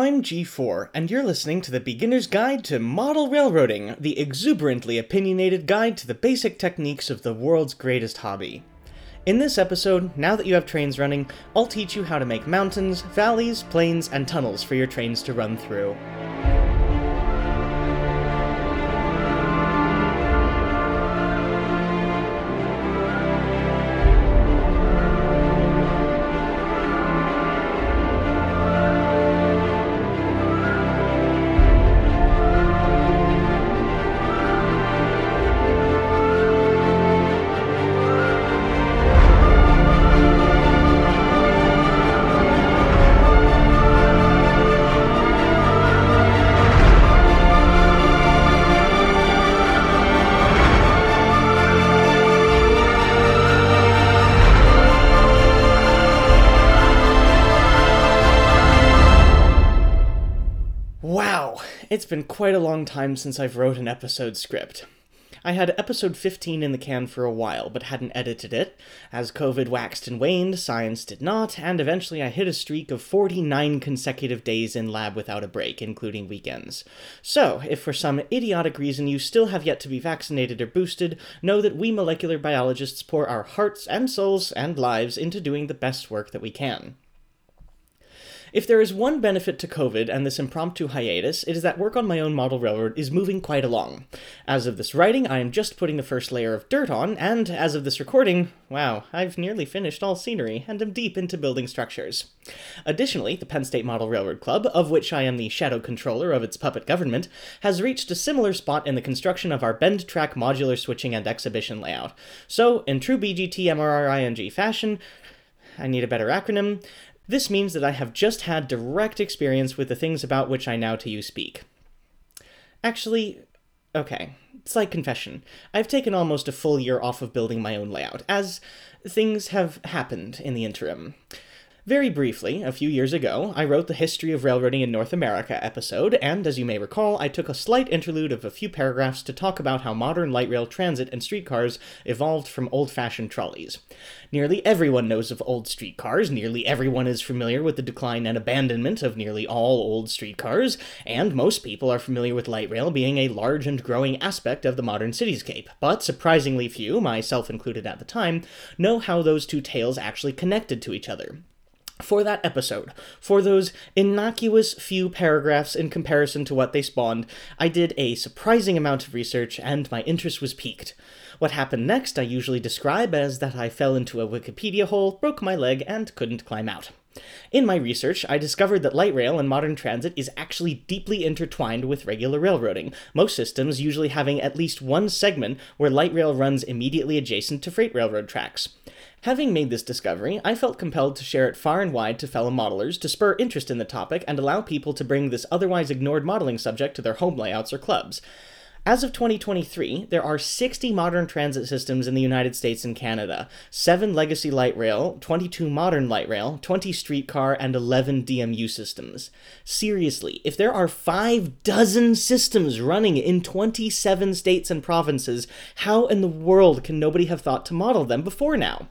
I'm G4, and you're listening to the Beginner's Guide to Model Railroading, the exuberantly opinionated guide to the basic techniques of the world's greatest hobby. In this episode, now that you have trains running, I'll teach you how to make mountains, valleys, plains, and tunnels for your trains to run through. It's been quite a long time since I've wrote an episode script. I had episode 15 in the can for a while, but hadn't edited it. As COVID waxed and waned, science did not, and eventually I hit a streak of 49 consecutive days in lab without a break, including weekends. So, if for some idiotic reason you still have yet to be vaccinated or boosted, know that we molecular biologists pour our hearts and souls and lives into doing the best work that we can. If there is one benefit to COVID and this impromptu hiatus, it is that work on my own model railroad is moving quite along. As of this writing, I am just putting the first layer of dirt on, and as of this recording, wow, I've nearly finished all scenery and am deep into building structures. Additionally, the Penn State Model Railroad Club, of which I am the shadow controller of its puppet government, has reached a similar spot in the construction of our bend track modular switching and exhibition layout. So, in true BGT MRRING fashion, I need a better acronym. This means that I have just had direct experience with the things about which I now to you speak. Actually, okay, slight confession. I've taken almost a full year off of building my own layout, as things have happened in the interim. Very briefly, a few years ago, I wrote the History of Railroading in North America episode, and as you may recall, I took a slight interlude of a few paragraphs to talk about how modern light rail transit and streetcars evolved from old fashioned trolleys. Nearly everyone knows of old streetcars, nearly everyone is familiar with the decline and abandonment of nearly all old streetcars, and most people are familiar with light rail being a large and growing aspect of the modern cityscape. But surprisingly few, myself included at the time, know how those two tales actually connected to each other for that episode, for those innocuous few paragraphs in comparison to what they spawned, I did a surprising amount of research and my interest was piqued. What happened next I usually describe as that I fell into a Wikipedia hole, broke my leg, and couldn't climb out. In my research, I discovered that light rail and modern transit is actually deeply intertwined with regular railroading, most systems usually having at least one segment where light rail runs immediately adjacent to freight railroad tracks. Having made this discovery, I felt compelled to share it far and wide to fellow modelers to spur interest in the topic and allow people to bring this otherwise ignored modeling subject to their home layouts or clubs. As of 2023, there are 60 modern transit systems in the United States and Canada 7 legacy light rail, 22 modern light rail, 20 streetcar, and 11 DMU systems. Seriously, if there are 5 dozen systems running in 27 states and provinces, how in the world can nobody have thought to model them before now?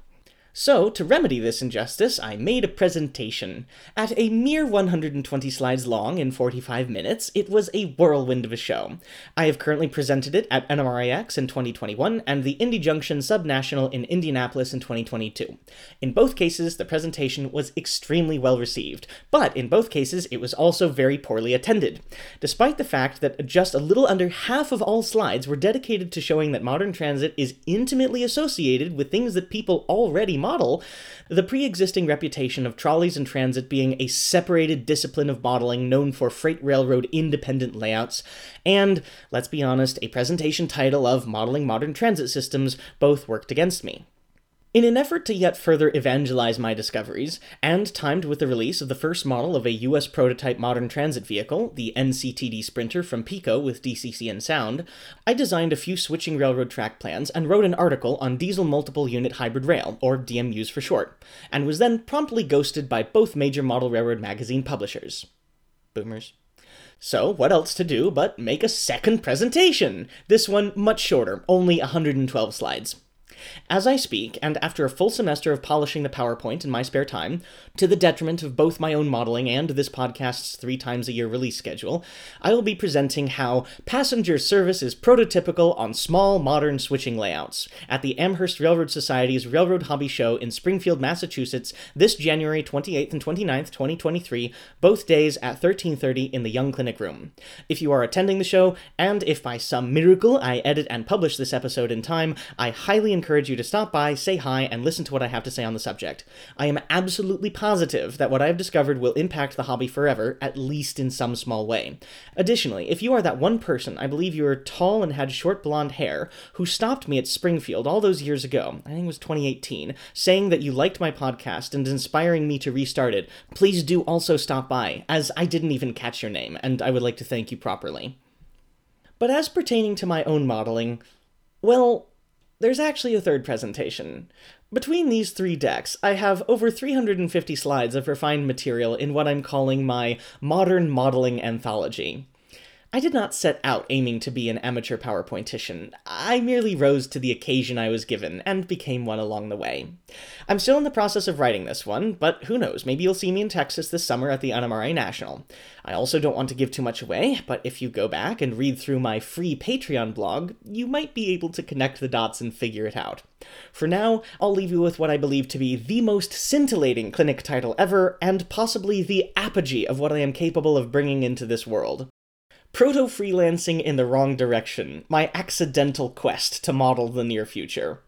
So, to remedy this injustice, I made a presentation. At a mere 120 slides long in 45 minutes, it was a whirlwind of a show. I have currently presented it at NMRAx in 2021 and the Indy Junction Subnational in Indianapolis in 2022. In both cases, the presentation was extremely well received, but in both cases, it was also very poorly attended. Despite the fact that just a little under half of all slides were dedicated to showing that modern transit is intimately associated with things that people already model, the pre existing reputation of trolleys and transit being a separated discipline of modeling known for freight railroad independent layouts, and, let's be honest, a presentation title of Modeling Modern Transit Systems both worked against me. In an effort to yet further evangelize my discoveries, and timed with the release of the first model of a US prototype modern transit vehicle, the NCTD Sprinter from PIKO with DCC and sound, I designed a few switching railroad track plans and wrote an article on Diesel Multiple Unit Hybrid Rail, or DMUs for short, and was then promptly ghosted by both major model railroad magazine publishers. Boomers. So, what else to do but make a second presentation? This one much shorter, only 112 slides. As I speak, and after a full semester of polishing the PowerPoint in my spare time, to the detriment of both my own modeling and this podcast's three times a year release schedule, I will be presenting how passenger service is prototypical on small, modern switching layouts at the Amherst Railroad Society's Railroad Hobby Show in Springfield, Massachusetts, this January 28th and 29th, 2023, both days at 1330 in the Young Clinic Room. If you are attending the show, and if by some miracle I edit and publish this episode in time, I highly encourage you to stop by, say hi, and listen to what I have to say on the subject. I am absolutely positive that what I have discovered will impact the hobby forever, at least in some small way. Additionally, if you are that one person, I believe you are tall and had short blonde hair, who stopped me at Springfield all those years ago, I think it was 2018, saying that you liked my podcast and inspiring me to restart it, please do also stop by, as I didn't even catch your name, and I would like to thank you properly. But as pertaining to my own modeling, well, there's actually a third presentation. Between these three decks, I have over 350 slides of refined material in what I'm calling my Modern Modeling Anthology. I did not set out aiming to be an amateur PowerPointician. I merely rose to the occasion I was given, and became one along the way. I'm still in the process of writing this one, but who knows, maybe you'll see me in Texas this summer at the NMRA National. I also don't want to give too much away, but if you go back and read through my free Patreon blog, you might be able to connect the dots and figure it out. For now, I'll leave you with what I believe to be the most scintillating clinic title ever, and possibly the apogee of what I am capable of bringing into this world. Proto freelancing in the wrong direction, my accidental quest to model the near future.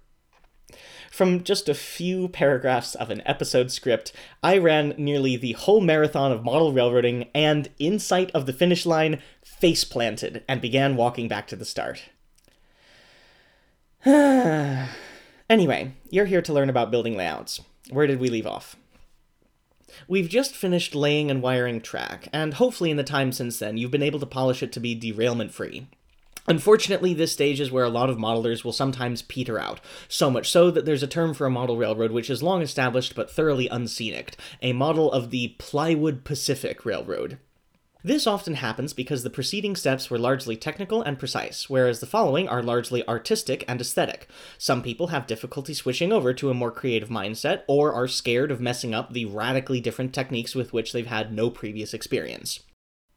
From just a few paragraphs of an episode script, I ran nearly the whole marathon of model railroading and, in sight of the finish line, face planted and began walking back to the start. anyway, you're here to learn about building layouts. Where did we leave off? We've just finished laying and wiring track, and hopefully in the time since then, you've been able to polish it to be derailment free. Unfortunately, this stage is where a lot of modelers will sometimes peter out, so much so that there's a term for a model railroad which is long established but thoroughly unscenic, a model of the Plywood Pacific Railroad. This often happens because the preceding steps were largely technical and precise, whereas the following are largely artistic and aesthetic. Some people have difficulty switching over to a more creative mindset, or are scared of messing up the radically different techniques with which they've had no previous experience.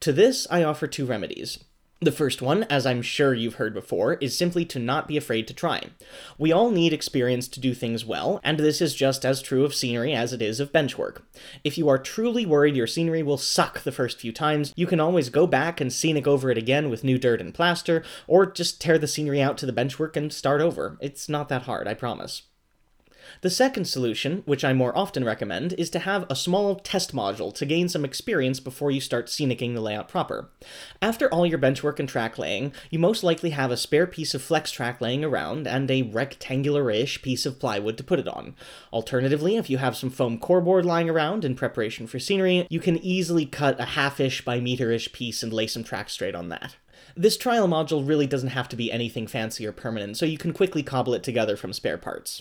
To this, I offer two remedies. The first one, as I'm sure you've heard before, is simply to not be afraid to try. We all need experience to do things well, and this is just as true of scenery as it is of benchwork. If you are truly worried your scenery will suck the first few times, you can always go back and scenic over it again with new dirt and plaster, or just tear the scenery out to the benchwork and start over. It's not that hard, I promise. The second solution, which I more often recommend, is to have a small test module to gain some experience before you start scenicking the layout proper. After all your benchwork and track laying, you most likely have a spare piece of flex track laying around and a rectangular-ish piece of plywood to put it on. Alternatively, if you have some foam core board lying around in preparation for scenery, you can easily cut a half-ish by meter-ish piece and lay some track straight on that. This trial module really doesn't have to be anything fancy or permanent, so you can quickly cobble it together from spare parts.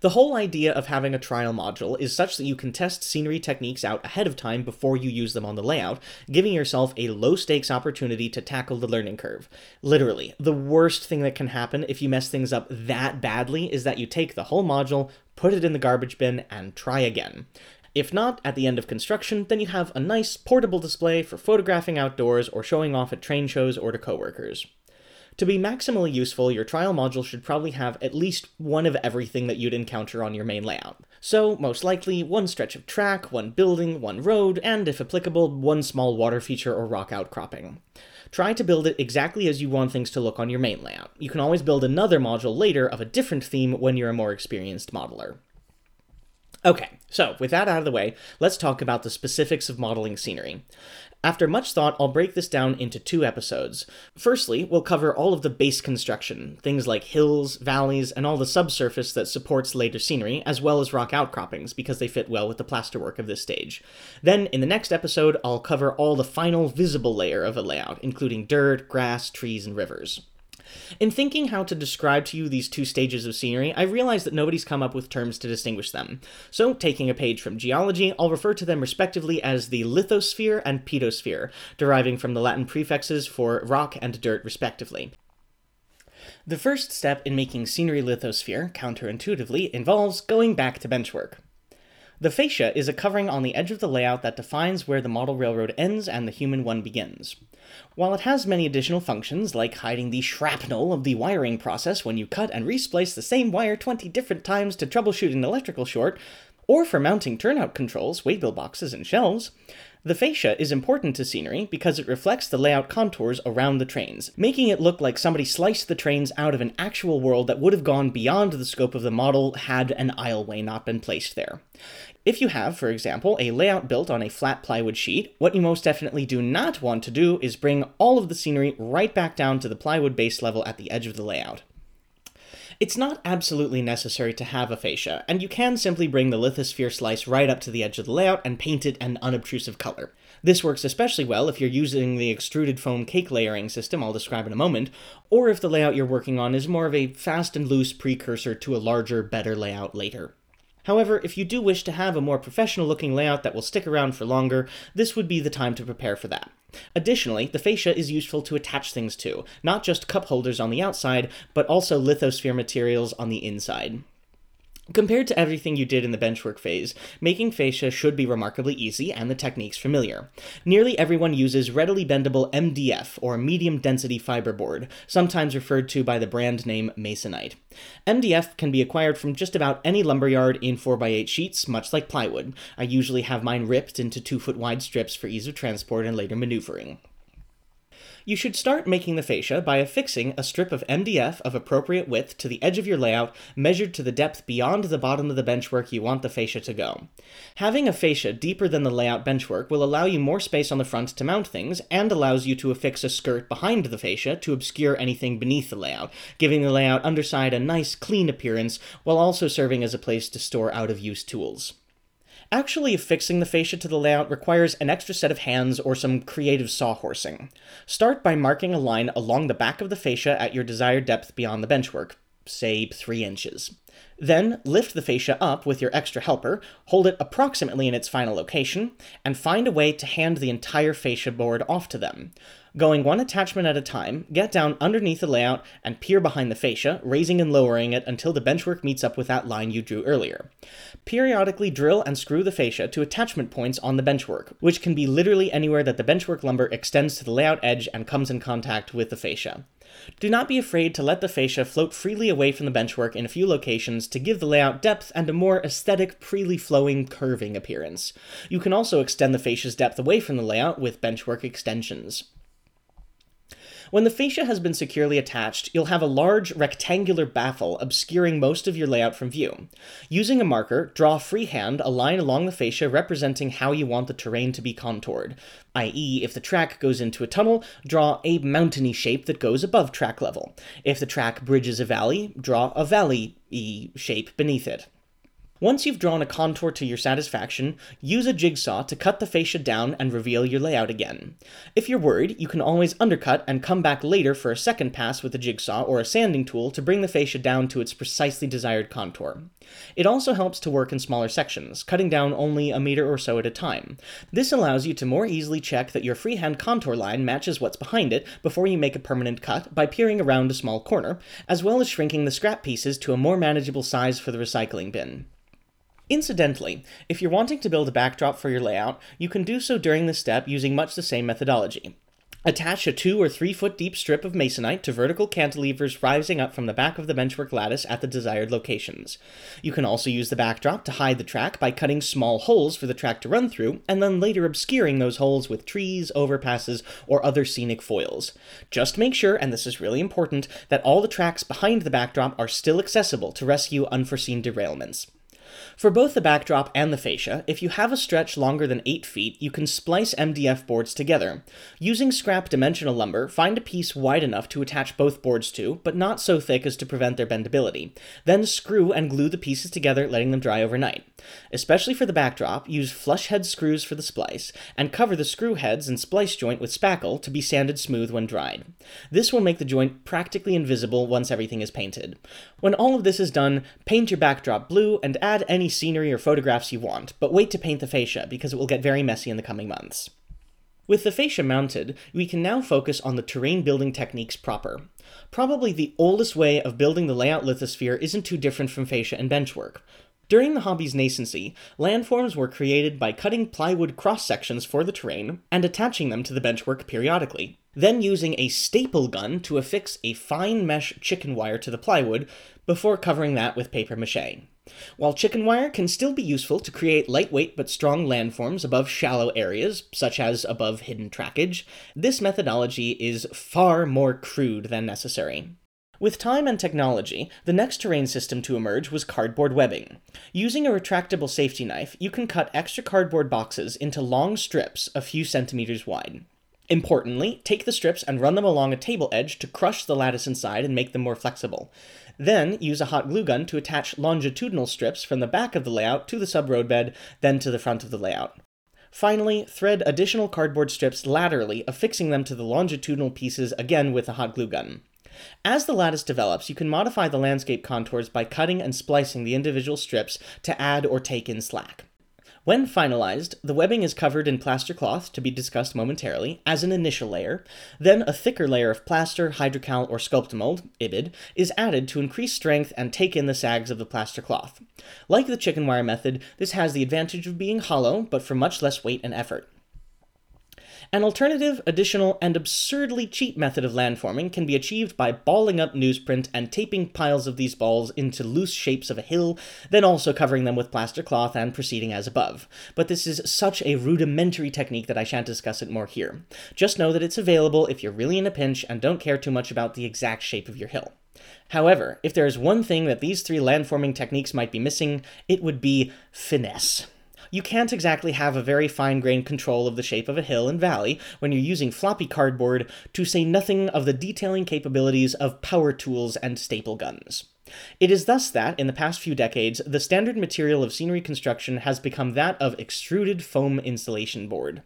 The whole idea of having a trial module is such that you can test scenery techniques out ahead of time before you use them on the layout, giving yourself a low stakes opportunity to tackle the learning curve. Literally, the worst thing that can happen if you mess things up that badly is that you take the whole module, put it in the garbage bin, and try again. If not, at the end of construction, then you have a nice portable display for photographing outdoors or showing off at train shows or to coworkers. To be maximally useful, your trial module should probably have at least one of everything that you'd encounter on your main layout. So, most likely, one stretch of track, one building, one road, and if applicable, one small water feature or rock outcropping. Try to build it exactly as you want things to look on your main layout. You can always build another module later of a different theme when you're a more experienced modeler. Okay, so with that out of the way, let's talk about the specifics of modeling scenery. After much thought, I'll break this down into two episodes. Firstly, we'll cover all of the base construction, things like hills, valleys, and all the subsurface that supports later scenery, as well as rock outcroppings, because they fit well with the plasterwork of this stage. Then, in the next episode, I'll cover all the final visible layer of a layout, including dirt, grass, trees, and rivers. In thinking how to describe to you these two stages of scenery, I realized that nobody's come up with terms to distinguish them. So, taking a page from geology, I'll refer to them respectively as the lithosphere and pedosphere, deriving from the Latin prefixes for rock and dirt respectively. The first step in making scenery lithosphere, counterintuitively, involves going back to benchwork. The fascia is a covering on the edge of the layout that defines where the model railroad ends and the human one begins. While it has many additional functions, like hiding the shrapnel of the wiring process when you cut and resplice the same wire 20 different times to troubleshoot an electrical short, or for mounting turnout controls, waybill boxes, and shelves, the fascia is important to scenery because it reflects the layout contours around the trains, making it look like somebody sliced the trains out of an actual world that would have gone beyond the scope of the model had an aisleway not been placed there. If you have, for example, a layout built on a flat plywood sheet, what you most definitely do not want to do is bring all of the scenery right back down to the plywood base level at the edge of the layout. It's not absolutely necessary to have a fascia, and you can simply bring the lithosphere slice right up to the edge of the layout and paint it an unobtrusive color. This works especially well if you're using the extruded foam cake layering system I'll describe in a moment, or if the layout you're working on is more of a fast and loose precursor to a larger, better layout later. However, if you do wish to have a more professional looking layout that will stick around for longer, this would be the time to prepare for that. Additionally, the fascia is useful to attach things to, not just cup holders on the outside, but also lithosphere materials on the inside. Compared to everything you did in the benchwork phase, making fascia should be remarkably easy and the techniques familiar. Nearly everyone uses readily bendable MDF, or medium density fiberboard, sometimes referred to by the brand name Masonite. MDF can be acquired from just about any lumberyard in 4x8 sheets, much like plywood. I usually have mine ripped into 2 foot wide strips for ease of transport and later maneuvering. You should start making the fascia by affixing a strip of MDF of appropriate width to the edge of your layout, measured to the depth beyond the bottom of the benchwork you want the fascia to go. Having a fascia deeper than the layout benchwork will allow you more space on the front to mount things, and allows you to affix a skirt behind the fascia to obscure anything beneath the layout, giving the layout underside a nice, clean appearance, while also serving as a place to store out of use tools. Actually affixing the fascia to the layout requires an extra set of hands or some creative sawhorsing. Start by marking a line along the back of the fascia at your desired depth beyond the benchwork, say 3 inches. Then lift the fascia up with your extra helper, hold it approximately in its final location, and find a way to hand the entire fascia board off to them. Going one attachment at a time, get down underneath the layout and peer behind the fascia, raising and lowering it until the benchwork meets up with that line you drew earlier. Periodically drill and screw the fascia to attachment points on the benchwork, which can be literally anywhere that the benchwork lumber extends to the layout edge and comes in contact with the fascia. Do not be afraid to let the fascia float freely away from the benchwork in a few locations to give the layout depth and a more aesthetic, freely flowing, curving appearance. You can also extend the fascia's depth away from the layout with benchwork extensions. When the fascia has been securely attached, you'll have a large rectangular baffle obscuring most of your layout from view. Using a marker, draw freehand a line along the fascia representing how you want the terrain to be contoured, i.e., if the track goes into a tunnel, draw a mountainy shape that goes above track level. If the track bridges a valley, draw a valley shape beneath it. Once you've drawn a contour to your satisfaction, use a jigsaw to cut the fascia down and reveal your layout again. If you're worried, you can always undercut and come back later for a second pass with a jigsaw or a sanding tool to bring the fascia down to its precisely desired contour. It also helps to work in smaller sections, cutting down only a meter or so at a time. This allows you to more easily check that your freehand contour line matches what's behind it before you make a permanent cut by peering around a small corner, as well as shrinking the scrap pieces to a more manageable size for the recycling bin. Incidentally, if you're wanting to build a backdrop for your layout, you can do so during this step using much the same methodology. Attach a 2 or 3 foot deep strip of masonite to vertical cantilevers rising up from the back of the benchwork lattice at the desired locations. You can also use the backdrop to hide the track by cutting small holes for the track to run through, and then later obscuring those holes with trees, overpasses, or other scenic foils. Just make sure, and this is really important, that all the tracks behind the backdrop are still accessible to rescue unforeseen derailments. For both the backdrop and the fascia, if you have a stretch longer than 8 feet, you can splice MDF boards together. Using scrap dimensional lumber, find a piece wide enough to attach both boards to, but not so thick as to prevent their bendability. Then screw and glue the pieces together, letting them dry overnight. Especially for the backdrop, use flush head screws for the splice, and cover the screw heads and splice joint with spackle to be sanded smooth when dried. This will make the joint practically invisible once everything is painted. When all of this is done, paint your backdrop blue and add any scenery or photographs you want, but wait to paint the fascia because it will get very messy in the coming months. With the fascia mounted, we can now focus on the terrain building techniques proper. Probably the oldest way of building the layout lithosphere isn't too different from fascia and benchwork. During the hobby's nascency, landforms were created by cutting plywood cross sections for the terrain and attaching them to the benchwork periodically, then using a staple gun to affix a fine mesh chicken wire to the plywood before covering that with paper mache. While chicken wire can still be useful to create lightweight but strong landforms above shallow areas, such as above hidden trackage, this methodology is far more crude than necessary. With time and technology, the next terrain system to emerge was cardboard webbing. Using a retractable safety knife, you can cut extra cardboard boxes into long strips a few centimeters wide. Importantly, take the strips and run them along a table edge to crush the lattice inside and make them more flexible. Then use a hot glue gun to attach longitudinal strips from the back of the layout to the sub roadbed, then to the front of the layout. Finally, thread additional cardboard strips laterally, affixing them to the longitudinal pieces again with a hot glue gun. As the lattice develops, you can modify the landscape contours by cutting and splicing the individual strips to add or take in slack. When finalized, the webbing is covered in plaster cloth, to be discussed momentarily, as an initial layer. Then a thicker layer of plaster, hydrocal, or Sculptamold, IBID, is added to increase strength and take in the sags of the plaster cloth. Like the chicken wire method, this has the advantage of being hollow, but for much less weight and effort. An alternative, additional, and absurdly cheap method of landforming can be achieved by balling up newsprint and taping piles of these balls into loose shapes of a hill, then also covering them with plaster cloth and proceeding as above. But this is such a rudimentary technique that I shan't discuss it more here. Just know that it's available if you're really in a pinch and don't care too much about the exact shape of your hill. However, if there is one thing that these three landforming techniques might be missing, it would be finesse you can't exactly have a very fine grained control of the shape of a hill and valley when you're using floppy cardboard, to say nothing of the detailing capabilities of power tools and staple guns. It is thus that, in the past few decades, the standard material of scenery construction has become that of extruded foam insulation board.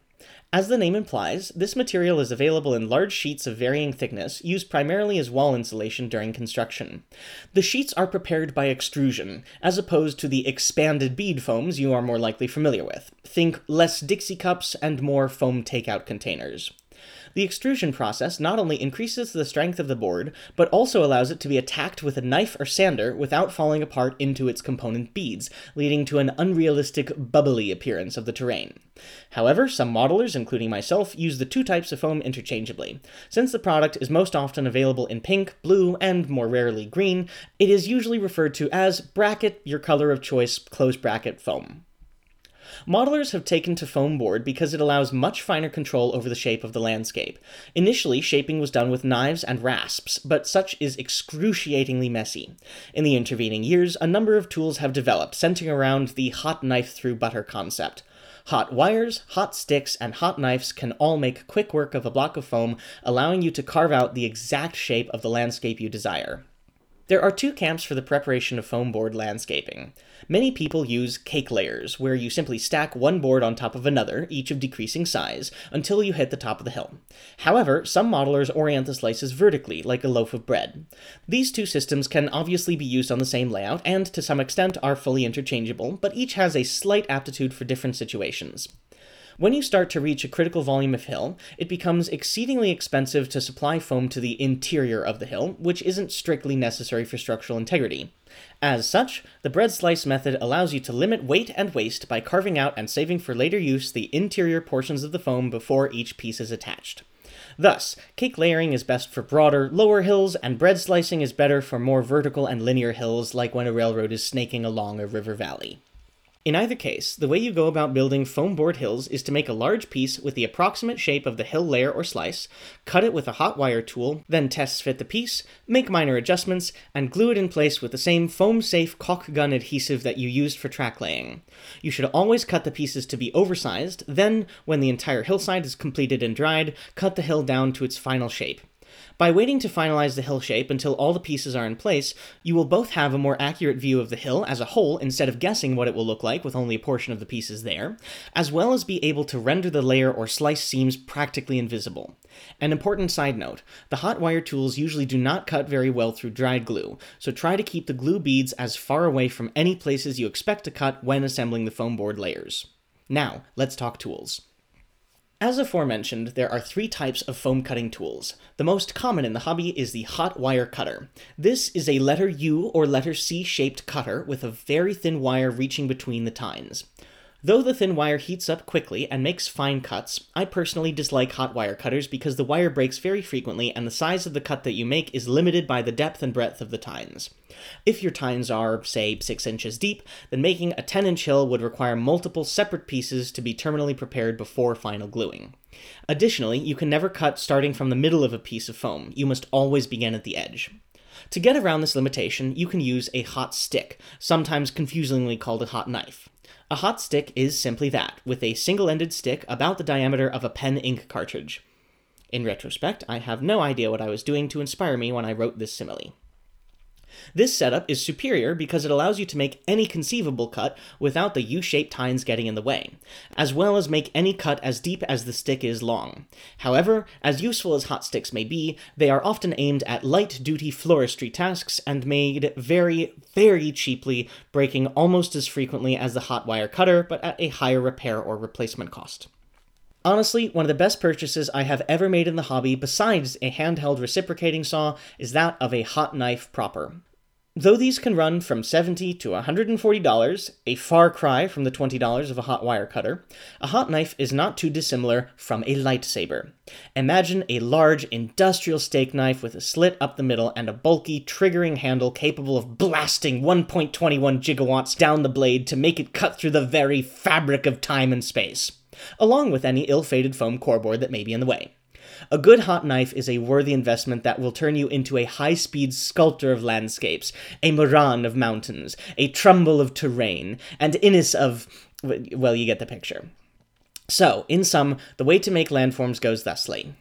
As the name implies, this material is available in large sheets of varying thickness, used primarily as wall insulation during construction. The sheets are prepared by extrusion, as opposed to the expanded bead foams you are more likely familiar with. Think less Dixie cups and more foam takeout containers. The extrusion process not only increases the strength of the board, but also allows it to be attacked with a knife or sander without falling apart into its component beads, leading to an unrealistic, bubbly appearance of the terrain. However, some modelers, including myself, use the two types of foam interchangeably. Since the product is most often available in pink, blue, and more rarely green, it is usually referred to as bracket your color of choice close bracket foam. Modelers have taken to foam board because it allows much finer control over the shape of the landscape. Initially, shaping was done with knives and rasps, but such is excruciatingly messy. In the intervening years, a number of tools have developed, centering around the hot knife through butter concept. Hot wires, hot sticks, and hot knives can all make quick work of a block of foam, allowing you to carve out the exact shape of the landscape you desire. There are two camps for the preparation of foam board landscaping. Many people use cake layers, where you simply stack one board on top of another, each of decreasing size, until you hit the top of the hill. However, some modelers orient the slices vertically, like a loaf of bread. These two systems can obviously be used on the same layout, and to some extent are fully interchangeable, but each has a slight aptitude for different situations. When you start to reach a critical volume of hill, it becomes exceedingly expensive to supply foam to the interior of the hill, which isn't strictly necessary for structural integrity. As such, the bread slice method allows you to limit weight and waste by carving out and saving for later use the interior portions of the foam before each piece is attached. Thus, cake layering is best for broader, lower hills, and bread slicing is better for more vertical and linear hills like when a railroad is snaking along a river valley. In either case, the way you go about building foam board hills is to make a large piece with the approximate shape of the hill layer or slice, cut it with a hot wire tool, then test fit the piece, make minor adjustments, and glue it in place with the same foam-safe caulk gun adhesive that you used for track laying. You should always cut the pieces to be oversized, then, when the entire hillside is completed and dried, cut the hill down to its final shape. By waiting to finalize the hill shape until all the pieces are in place, you will both have a more accurate view of the hill as a whole instead of guessing what it will look like with only a portion of the pieces there, as well as be able to render the layer or slice seams practically invisible. An important side note the hot wire tools usually do not cut very well through dried glue, so try to keep the glue beads as far away from any places you expect to cut when assembling the foam board layers. Now, let's talk tools. As aforementioned, there are three types of foam cutting tools. The most common in the hobby is the hot wire cutter. This is a letter U or letter C shaped cutter with a very thin wire reaching between the tines. Though the thin wire heats up quickly and makes fine cuts, I personally dislike hot wire cutters because the wire breaks very frequently and the size of the cut that you make is limited by the depth and breadth of the tines. If your tines are, say, 6 inches deep, then making a 10 inch hill would require multiple separate pieces to be terminally prepared before final gluing. Additionally, you can never cut starting from the middle of a piece of foam, you must always begin at the edge. To get around this limitation, you can use a hot stick, sometimes confusingly called a hot knife. A hot stick is simply that, with a single ended stick about the diameter of a pen ink cartridge. In retrospect, I have no idea what I was doing to inspire me when I wrote this simile. This setup is superior because it allows you to make any conceivable cut without the U-shaped tines getting in the way, as well as make any cut as deep as the stick is long. However, as useful as hot sticks may be, they are often aimed at light-duty floristry tasks and made very, very cheaply, breaking almost as frequently as the hot wire cutter, but at a higher repair or replacement cost. Honestly, one of the best purchases I have ever made in the hobby, besides a handheld reciprocating saw, is that of a hot knife proper. Though these can run from 70 to $140, a far cry from the $20 of a hot wire cutter, a hot knife is not too dissimilar from a lightsaber. Imagine a large industrial steak knife with a slit up the middle and a bulky, triggering handle capable of blasting 1.21 gigawatts down the blade to make it cut through the very fabric of time and space along with any ill fated foam coreboard that may be in the way. A good hot knife is a worthy investment that will turn you into a high speed sculptor of landscapes, a Moran of mountains, a Trumbull of terrain, and Inness of. well, you get the picture. So, in sum, the way to make landforms goes thusly.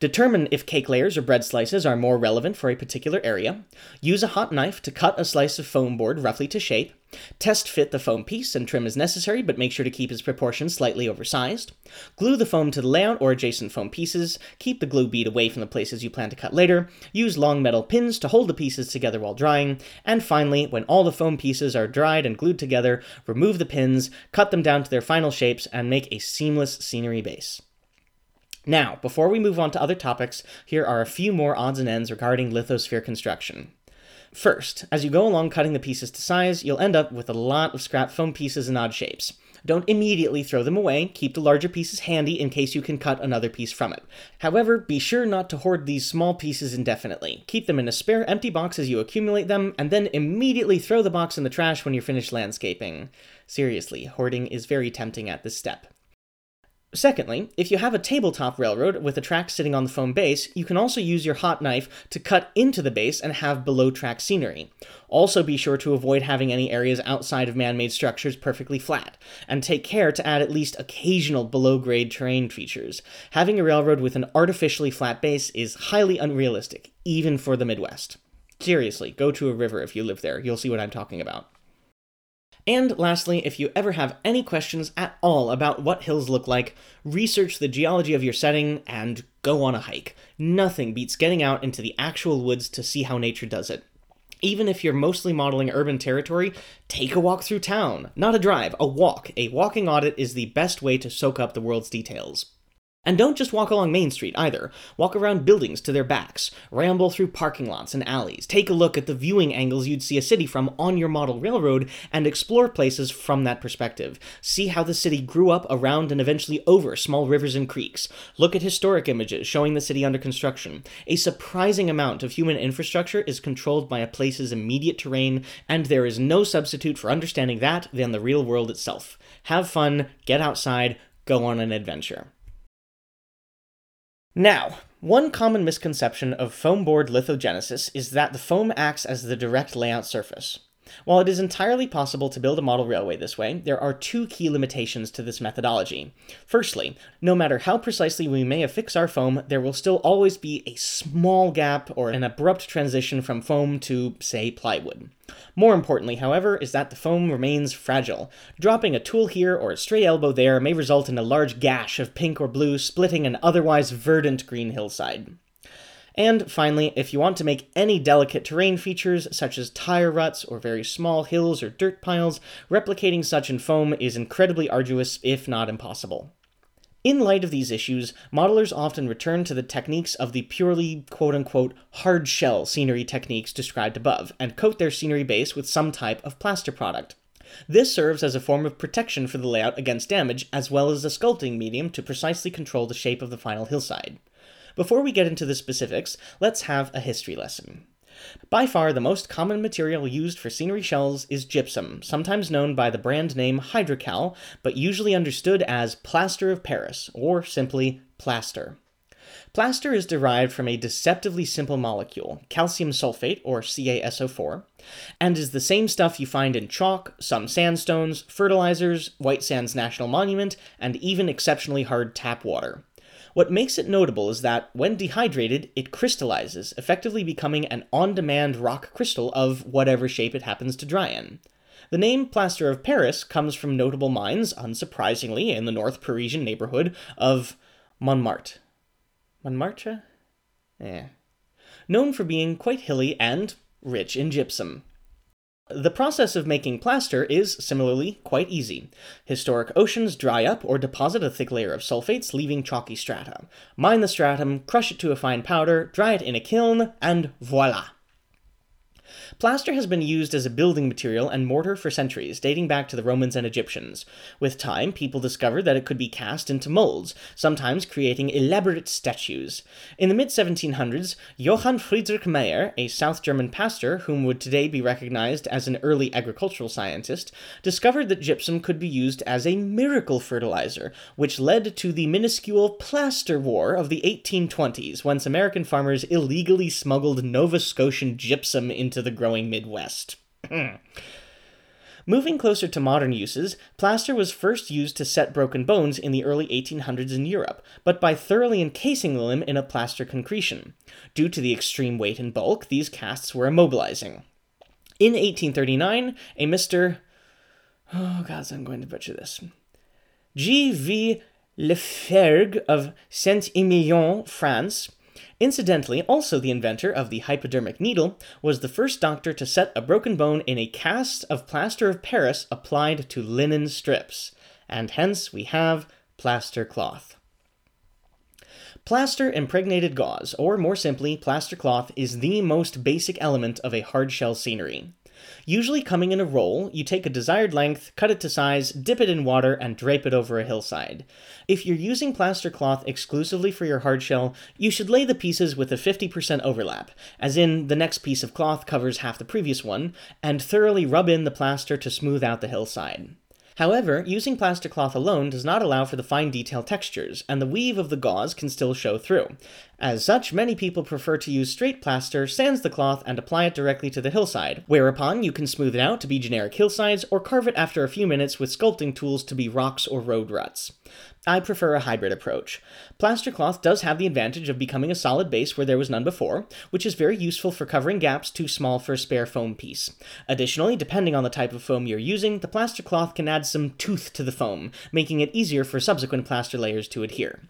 Determine if cake layers or bread slices are more relevant for a particular area. Use a hot knife to cut a slice of foam board roughly to shape. Test fit the foam piece and trim as necessary, but make sure to keep its proportions slightly oversized. Glue the foam to the layout or adjacent foam pieces. Keep the glue bead away from the places you plan to cut later. Use long metal pins to hold the pieces together while drying. And finally, when all the foam pieces are dried and glued together, remove the pins, cut them down to their final shapes, and make a seamless scenery base. Now, before we move on to other topics, here are a few more odds and ends regarding lithosphere construction. First, as you go along cutting the pieces to size, you'll end up with a lot of scrap foam pieces in odd shapes. Don't immediately throw them away, keep the larger pieces handy in case you can cut another piece from it. However, be sure not to hoard these small pieces indefinitely. Keep them in a spare empty box as you accumulate them, and then immediately throw the box in the trash when you're finished landscaping. Seriously, hoarding is very tempting at this step. Secondly, if you have a tabletop railroad with a track sitting on the foam base, you can also use your hot knife to cut into the base and have below track scenery. Also be sure to avoid having any areas outside of man-made structures perfectly flat, and take care to add at least occasional below-grade terrain features. Having a railroad with an artificially flat base is highly unrealistic, even for the Midwest. Seriously, go to a river if you live there, you'll see what I'm talking about. And lastly, if you ever have any questions at all about what hills look like, research the geology of your setting and go on a hike. Nothing beats getting out into the actual woods to see how nature does it. Even if you're mostly modeling urban territory, take a walk through town. Not a drive, a walk. A walking audit is the best way to soak up the world's details. And don't just walk along Main Street either. Walk around buildings to their backs, ramble through parking lots and alleys, take a look at the viewing angles you'd see a city from on your model railroad, and explore places from that perspective. See how the city grew up around and eventually over small rivers and creeks. Look at historic images showing the city under construction. A surprising amount of human infrastructure is controlled by a place's immediate terrain, and there is no substitute for understanding that than the real world itself. Have fun, get outside, go on an adventure. Now, one common misconception of foam board lithogenesis is that the foam acts as the direct layout surface. While it is entirely possible to build a model railway this way, there are two key limitations to this methodology. Firstly, no matter how precisely we may affix our foam, there will still always be a small gap or an abrupt transition from foam to, say, plywood. More importantly, however, is that the foam remains fragile. Dropping a tool here or a stray elbow there may result in a large gash of pink or blue splitting an otherwise verdant green hillside. And finally, if you want to make any delicate terrain features, such as tire ruts or very small hills or dirt piles, replicating such in foam is incredibly arduous, if not impossible. In light of these issues, modelers often return to the techniques of the purely quote unquote hard shell scenery techniques described above and coat their scenery base with some type of plaster product. This serves as a form of protection for the layout against damage, as well as a sculpting medium to precisely control the shape of the final hillside. Before we get into the specifics, let's have a history lesson. By far, the most common material used for scenery shells is gypsum, sometimes known by the brand name Hydrocal, but usually understood as plaster of Paris, or simply plaster. Plaster is derived from a deceptively simple molecule, calcium sulfate, or CaSO4, and is the same stuff you find in chalk, some sandstones, fertilizers, White Sands National Monument, and even exceptionally hard tap water. What makes it notable is that, when dehydrated, it crystallizes, effectively becoming an on demand rock crystal of whatever shape it happens to dry in. The name Plaster of Paris comes from notable mines, unsurprisingly, in the North Parisian neighborhood of Montmartre. Montmartre? Eh. Known for being quite hilly and rich in gypsum. The process of making plaster is, similarly, quite easy. Historic oceans dry up or deposit a thick layer of sulfates, leaving chalky strata. Mine the stratum, crush it to a fine powder, dry it in a kiln, and voila! Plaster has been used as a building material and mortar for centuries, dating back to the Romans and Egyptians. With time, people discovered that it could be cast into molds, sometimes creating elaborate statues. In the mid 1700s, Johann Friedrich Mayer, a South German pastor whom would today be recognized as an early agricultural scientist, discovered that gypsum could be used as a miracle fertilizer, which led to the minuscule plaster war of the 1820s, whence American farmers illegally smuggled Nova Scotian gypsum into the growing Midwest. Moving closer to modern uses, plaster was first used to set broken bones in the early 1800s in Europe, but by thoroughly encasing the limb in a plaster concretion. Due to the extreme weight and bulk, these casts were immobilizing. In 1839, a Mr. Oh, God, I'm going to butcher this. G. V. Lafargue of Saint Emilion, France, Incidentally, also the inventor of the hypodermic needle, was the first doctor to set a broken bone in a cast of plaster of Paris applied to linen strips, and hence we have plaster cloth. Plaster impregnated gauze, or more simply, plaster cloth, is the most basic element of a hardshell scenery. Usually coming in a roll, you take a desired length, cut it to size, dip it in water, and drape it over a hillside. If you're using plaster cloth exclusively for your hardshell, you should lay the pieces with a 50% overlap, as in the next piece of cloth covers half the previous one, and thoroughly rub in the plaster to smooth out the hillside. However, using plaster cloth alone does not allow for the fine detail textures, and the weave of the gauze can still show through. As such, many people prefer to use straight plaster, sands the cloth, and apply it directly to the hillside, whereupon you can smooth it out to be generic hillsides, or carve it after a few minutes with sculpting tools to be rocks or road ruts. I prefer a hybrid approach. Plaster cloth does have the advantage of becoming a solid base where there was none before, which is very useful for covering gaps too small for a spare foam piece. Additionally, depending on the type of foam you're using, the plaster cloth can add some tooth to the foam, making it easier for subsequent plaster layers to adhere.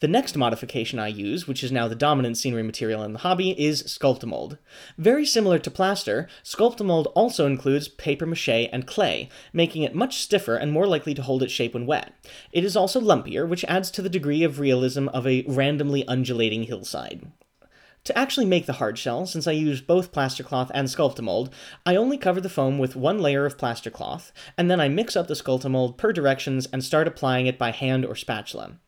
The next modification I use, which is now the dominant scenery material in the hobby, is Sculptamold. Very similar to plaster, Sculptamold also includes paper mache and clay, making it much stiffer and more likely to hold its shape when wet. It is also lumpier, which adds to the degree of realism of a randomly undulating hillside. To actually make the hard shell, since I use both plaster cloth and Sculptamold, I only cover the foam with one layer of plaster cloth, and then I mix up the Sculptamold per directions and start applying it by hand or spatula.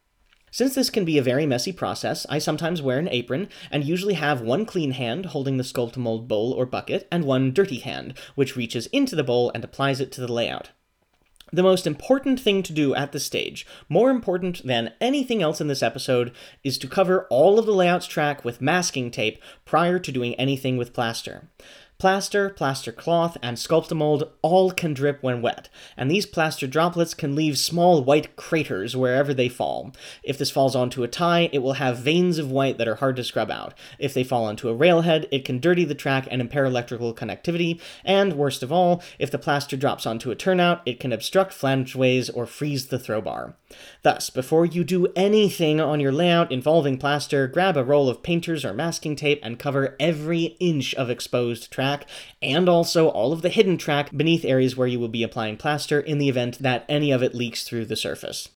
Since this can be a very messy process, I sometimes wear an apron and usually have one clean hand holding the Sculptamold bowl or bucket and one dirty hand, which reaches into the bowl and applies it to the layout. The most important thing to do at this stage, more important than anything else in this episode, is to cover all of the layouts track with masking tape prior to doing anything with plaster. Plaster, plaster cloth, and Sculptamold all can drip when wet, and these plaster droplets can leave small white craters wherever they fall. If this falls onto a tie, it will have veins of white that are hard to scrub out. If they fall onto a railhead, it can dirty the track and impair electrical connectivity, and worst of all, if the plaster drops onto a turnout, it can obstruct flangeways or freeze the throw bar. Thus, before you do anything on your layout involving plaster, grab a roll of painters or masking tape and cover every inch of exposed track track, and also all of the hidden track beneath areas where you will be applying plaster in the event that any of it leaks through the surface.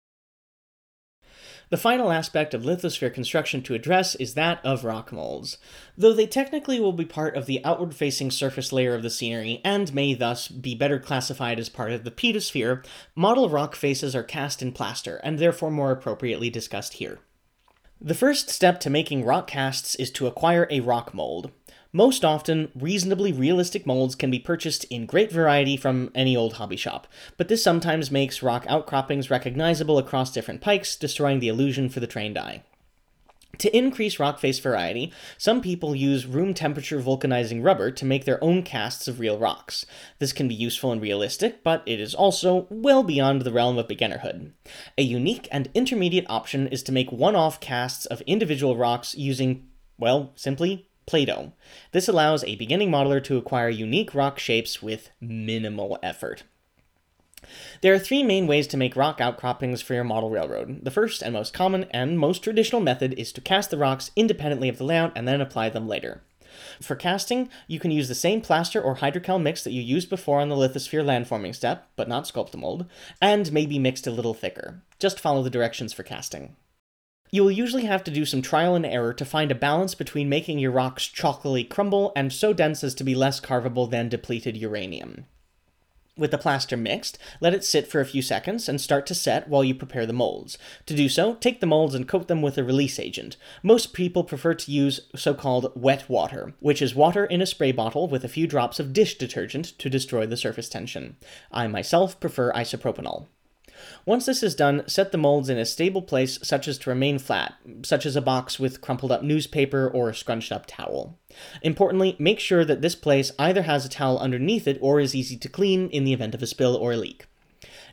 The final aspect of lithosphere construction to address is that of rock molds. Though they technically will be part of the outward facing surface layer of the scenery and may thus be better classified as part of the pedosphere, model rock faces are cast in plaster and therefore more appropriately discussed here. The first step to making rock casts is to acquire a rock mold. Most often, reasonably realistic molds can be purchased in great variety from any old hobby shop, but this sometimes makes rock outcroppings recognizable across different pikes, destroying the illusion for the trained eye. To increase rock face variety, some people use room temperature vulcanizing rubber to make their own casts of real rocks. This can be useful and realistic, but it is also well beyond the realm of beginnerhood. A unique and intermediate option is to make one off casts of individual rocks using, well, simply Play-Doh. This allows a beginning modeler to acquire unique rock shapes with minimal effort. There are three main ways to make rock outcroppings for your model railroad. The first and most common and most traditional method is to cast the rocks independently of the layout and then apply them later. For casting, you can use the same plaster or hydrocal mix that you used before on the lithosphere landforming step, but not Sculptamold, and maybe mixed a little thicker. Just follow the directions for casting. You will usually have to do some trial and error to find a balance between making your rocks chalkily crumble and so dense as to be less carvable than depleted uranium. With the plaster mixed, let it sit for a few seconds and start to set while you prepare the molds. To do so, take the molds and coat them with a release agent. Most people prefer to use so called wet water, which is water in a spray bottle with a few drops of dish detergent to destroy the surface tension. I myself prefer isopropanol. Once this is done, set the molds in a stable place such as to remain flat, such as a box with crumpled up newspaper or a scrunched up towel. Importantly, make sure that this place either has a towel underneath it or is easy to clean in the event of a spill or a leak.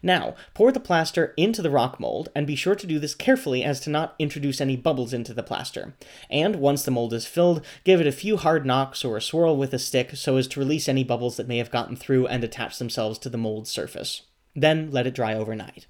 Now, pour the plaster into the rock mold, and be sure to do this carefully as to not introduce any bubbles into the plaster. And once the mold is filled, give it a few hard knocks or a swirl with a stick so as to release any bubbles that may have gotten through and attach themselves to the mold's surface. Then let it dry overnight.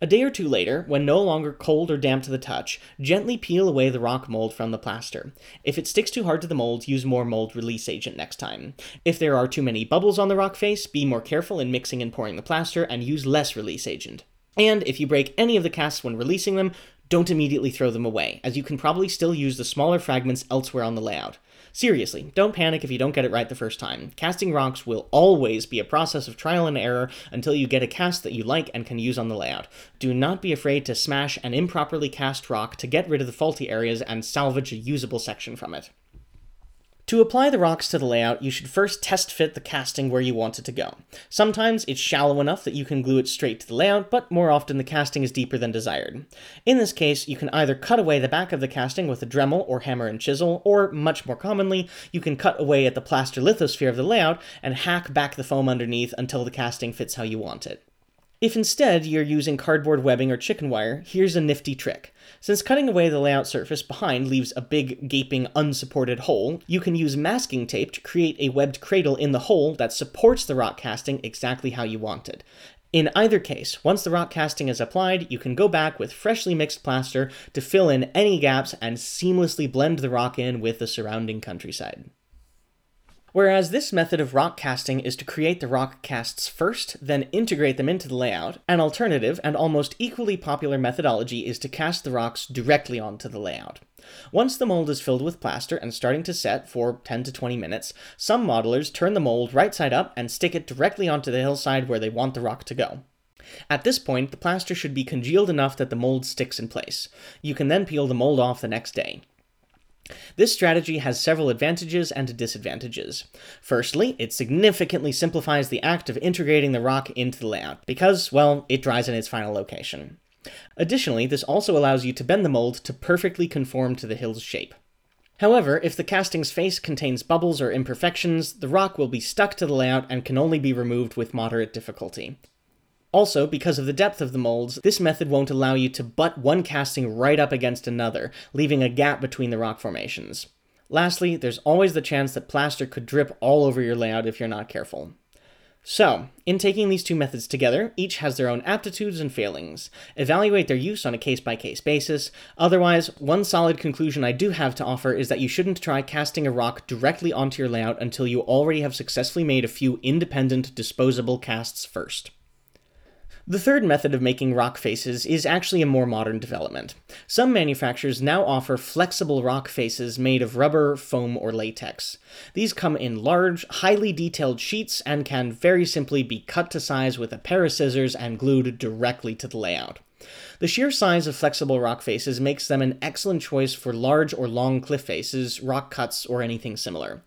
A day or two later, when no longer cold or damp to the touch, gently peel away the rock mold from the plaster. If it sticks too hard to the mold, use more mold release agent next time. If there are too many bubbles on the rock face, be more careful in mixing and pouring the plaster and use less release agent. And if you break any of the casts when releasing them, don't immediately throw them away, as you can probably still use the smaller fragments elsewhere on the layout. Seriously, don't panic if you don't get it right the first time. Casting rocks will always be a process of trial and error until you get a cast that you like and can use on the layout. Do not be afraid to smash an improperly cast rock to get rid of the faulty areas and salvage a usable section from it. To apply the rocks to the layout, you should first test fit the casting where you want it to go. Sometimes it's shallow enough that you can glue it straight to the layout, but more often the casting is deeper than desired. In this case, you can either cut away the back of the casting with a Dremel or hammer and chisel, or, much more commonly, you can cut away at the plaster lithosphere of the layout and hack back the foam underneath until the casting fits how you want it. If instead you're using cardboard webbing or chicken wire, here's a nifty trick. Since cutting away the layout surface behind leaves a big, gaping, unsupported hole, you can use masking tape to create a webbed cradle in the hole that supports the rock casting exactly how you want it. In either case, once the rock casting is applied, you can go back with freshly mixed plaster to fill in any gaps and seamlessly blend the rock in with the surrounding countryside. Whereas this method of rock casting is to create the rock casts first, then integrate them into the layout, an alternative and almost equally popular methodology is to cast the rocks directly onto the layout. Once the mold is filled with plaster and starting to set for 10 to 20 minutes, some modelers turn the mold right side up and stick it directly onto the hillside where they want the rock to go. At this point, the plaster should be congealed enough that the mold sticks in place. You can then peel the mold off the next day. This strategy has several advantages and disadvantages. Firstly, it significantly simplifies the act of integrating the rock into the layout, because, well, it dries in its final location. Additionally, this also allows you to bend the mold to perfectly conform to the hill's shape. However, if the casting's face contains bubbles or imperfections, the rock will be stuck to the layout and can only be removed with moderate difficulty. Also, because of the depth of the molds, this method won't allow you to butt one casting right up against another, leaving a gap between the rock formations. Lastly, there's always the chance that plaster could drip all over your layout if you're not careful. So, in taking these two methods together, each has their own aptitudes and failings. Evaluate their use on a case by case basis. Otherwise, one solid conclusion I do have to offer is that you shouldn't try casting a rock directly onto your layout until you already have successfully made a few independent, disposable casts first. The third method of making rock faces is actually a more modern development. Some manufacturers now offer flexible rock faces made of rubber, foam, or latex. These come in large, highly detailed sheets and can very simply be cut to size with a pair of scissors and glued directly to the layout. The sheer size of flexible rock faces makes them an excellent choice for large or long cliff faces, rock cuts, or anything similar.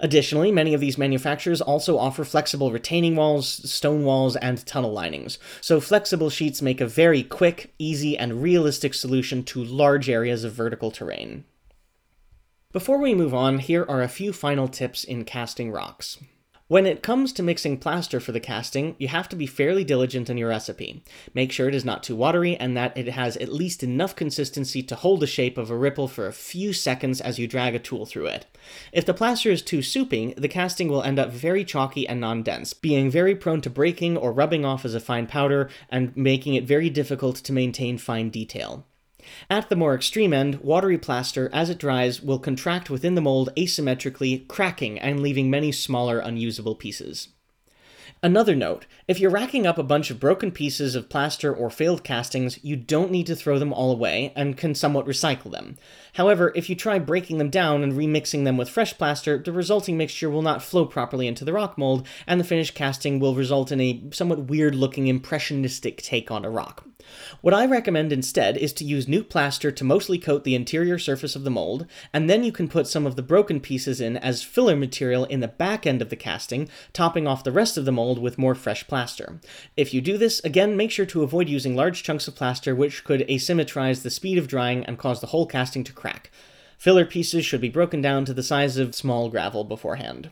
Additionally, many of these manufacturers also offer flexible retaining walls, stone walls, and tunnel linings, so flexible sheets make a very quick, easy, and realistic solution to large areas of vertical terrain. Before we move on, here are a few final tips in casting rocks. When it comes to mixing plaster for the casting, you have to be fairly diligent in your recipe. Make sure it is not too watery and that it has at least enough consistency to hold the shape of a ripple for a few seconds as you drag a tool through it. If the plaster is too soupy, the casting will end up very chalky and non-dense, being very prone to breaking or rubbing off as a fine powder and making it very difficult to maintain fine detail. At the more extreme end, watery plaster, as it dries, will contract within the mold asymmetrically, cracking and leaving many smaller, unusable pieces. Another note if you're racking up a bunch of broken pieces of plaster or failed castings, you don't need to throw them all away and can somewhat recycle them. However, if you try breaking them down and remixing them with fresh plaster, the resulting mixture will not flow properly into the rock mold, and the finished casting will result in a somewhat weird looking impressionistic take on a rock. What I recommend instead is to use new plaster to mostly coat the interior surface of the mold, and then you can put some of the broken pieces in as filler material in the back end of the casting, topping off the rest of the mold with more fresh plaster. If you do this, again, make sure to avoid using large chunks of plaster which could asymmetrize the speed of drying and cause the whole casting to crack. Filler pieces should be broken down to the size of small gravel beforehand.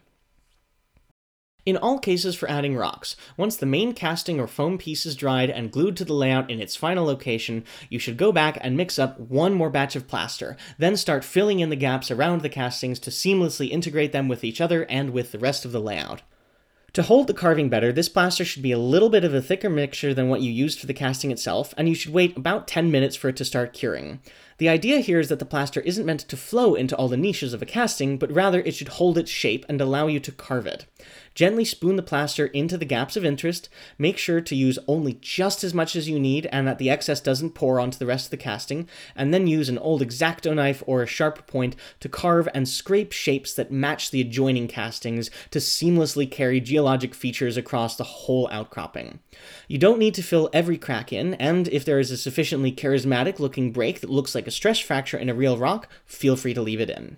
In all cases for adding rocks, once the main casting or foam piece is dried and glued to the layout in its final location, you should go back and mix up one more batch of plaster, then start filling in the gaps around the castings to seamlessly integrate them with each other and with the rest of the layout. To hold the carving better, this plaster should be a little bit of a thicker mixture than what you used for the casting itself, and you should wait about 10 minutes for it to start curing. The idea here is that the plaster isn't meant to flow into all the niches of a casting, but rather it should hold its shape and allow you to carve it. Gently spoon the plaster into the gaps of interest, make sure to use only just as much as you need and that the excess doesn't pour onto the rest of the casting, and then use an old X-Acto knife or a sharp point to carve and scrape shapes that match the adjoining castings to seamlessly carry geologic features across the whole outcropping. You don't need to fill every crack in, and if there is a sufficiently charismatic looking break that looks like a stress fracture in a real rock, feel free to leave it in.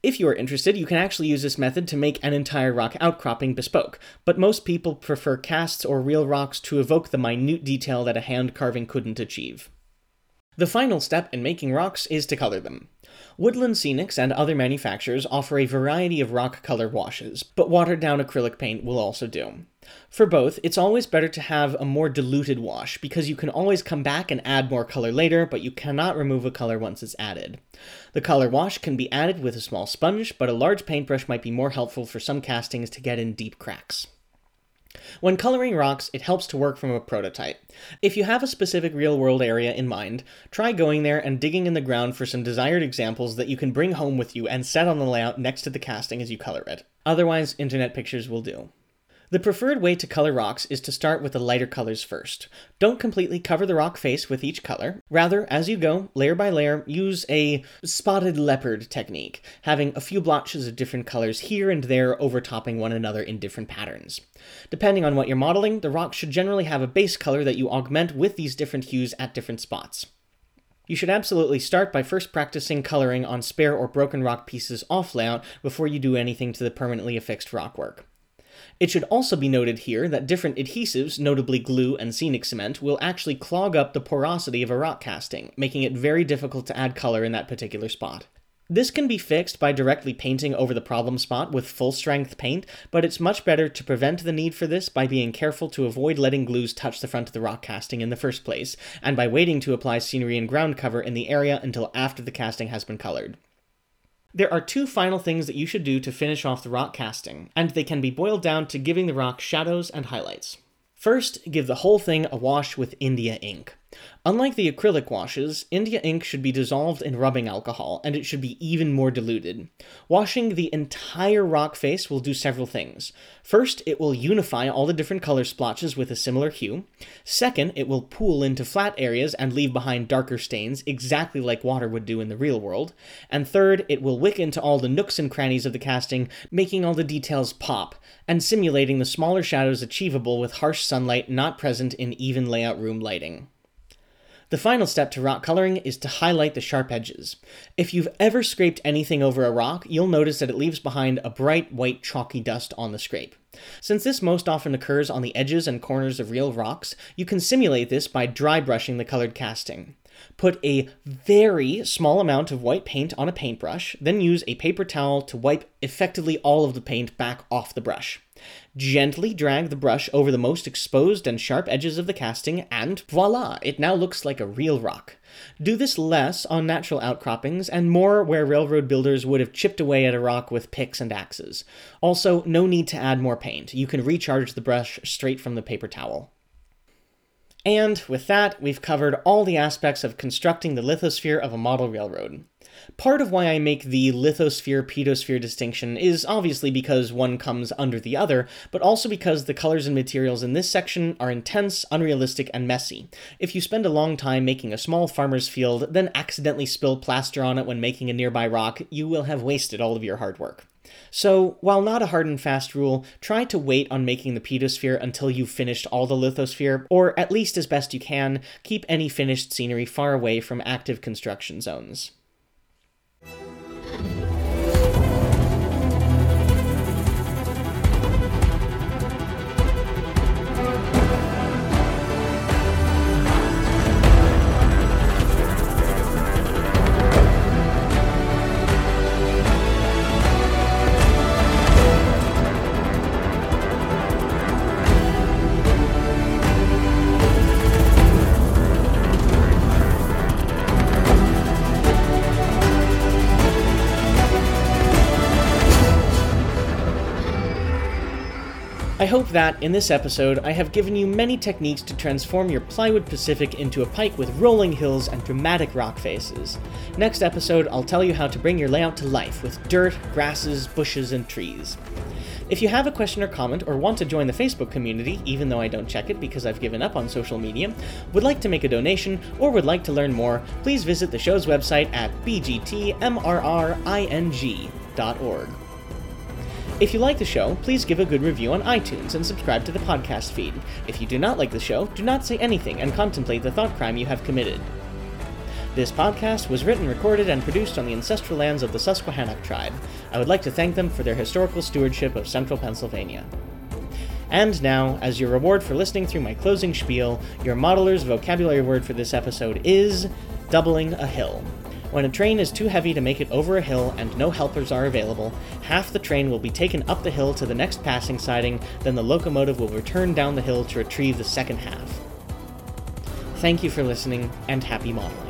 If you are interested, you can actually use this method to make an entire rock outcropping bespoke, but most people prefer casts or real rocks to evoke the minute detail that a hand carving couldn't achieve. The final step in making rocks is to color them. Woodland Scenics and other manufacturers offer a variety of rock color washes, but watered down acrylic paint will also do. For both, it's always better to have a more diluted wash because you can always come back and add more color later, but you cannot remove a color once it's added. The color wash can be added with a small sponge, but a large paintbrush might be more helpful for some castings to get in deep cracks. When coloring rocks, it helps to work from a prototype. If you have a specific real world area in mind, try going there and digging in the ground for some desired examples that you can bring home with you and set on the layout next to the casting as you color it. Otherwise, internet pictures will do. The preferred way to color rocks is to start with the lighter colors first. Don't completely cover the rock face with each color. Rather, as you go, layer by layer, use a spotted leopard technique, having a few blotches of different colors here and there overtopping one another in different patterns. Depending on what you're modeling, the rock should generally have a base color that you augment with these different hues at different spots. You should absolutely start by first practicing coloring on spare or broken rock pieces off layout before you do anything to the permanently affixed rock work. It should also be noted here that different adhesives, notably glue and scenic cement, will actually clog up the porosity of a rock casting, making it very difficult to add color in that particular spot. This can be fixed by directly painting over the problem spot with full strength paint, but it's much better to prevent the need for this by being careful to avoid letting glues touch the front of the rock casting in the first place, and by waiting to apply scenery and ground cover in the area until after the casting has been colored. There are two final things that you should do to finish off the rock casting, and they can be boiled down to giving the rock shadows and highlights. First, give the whole thing a wash with India ink. Unlike the acrylic washes, India ink should be dissolved in rubbing alcohol, and it should be even more diluted. Washing the entire rock face will do several things. First, it will unify all the different color splotches with a similar hue. Second, it will pool into flat areas and leave behind darker stains, exactly like water would do in the real world. And third, it will wick into all the nooks and crannies of the casting, making all the details pop, and simulating the smaller shadows achievable with harsh sunlight not present in even layout room lighting. The final step to rock coloring is to highlight the sharp edges. If you've ever scraped anything over a rock, you'll notice that it leaves behind a bright white chalky dust on the scrape. Since this most often occurs on the edges and corners of real rocks, you can simulate this by dry brushing the colored casting. Put a very small amount of white paint on a paintbrush, then use a paper towel to wipe effectively all of the paint back off the brush. Gently drag the brush over the most exposed and sharp edges of the casting, and voila, it now looks like a real rock. Do this less on natural outcroppings and more where railroad builders would have chipped away at a rock with picks and axes. Also, no need to add more paint. You can recharge the brush straight from the paper towel. And with that, we've covered all the aspects of constructing the lithosphere of a model railroad. Part of why I make the lithosphere pedosphere distinction is obviously because one comes under the other, but also because the colors and materials in this section are intense, unrealistic, and messy. If you spend a long time making a small farmer's field, then accidentally spill plaster on it when making a nearby rock, you will have wasted all of your hard work. So, while not a hard and fast rule, try to wait on making the pedosphere until you've finished all the lithosphere, or at least as best you can, keep any finished scenery far away from active construction zones. I hope that, in this episode, I have given you many techniques to transform your Plywood Pacific into a pike with rolling hills and dramatic rock faces. Next episode, I'll tell you how to bring your layout to life with dirt, grasses, bushes, and trees. If you have a question or comment, or want to join the Facebook community, even though I don't check it because I've given up on social media, would like to make a donation, or would like to learn more, please visit the show's website at bgtmrring.org. If you like the show, please give a good review on iTunes and subscribe to the podcast feed. If you do not like the show, do not say anything and contemplate the thought crime you have committed. This podcast was written, recorded, and produced on the ancestral lands of the Susquehannock tribe. I would like to thank them for their historical stewardship of central Pennsylvania. And now, as your reward for listening through my closing spiel, your modeler's vocabulary word for this episode is doubling a hill. When a train is too heavy to make it over a hill and no helpers are available, half the train will be taken up the hill to the next passing siding, then the locomotive will return down the hill to retrieve the second half. Thank you for listening, and happy modeling.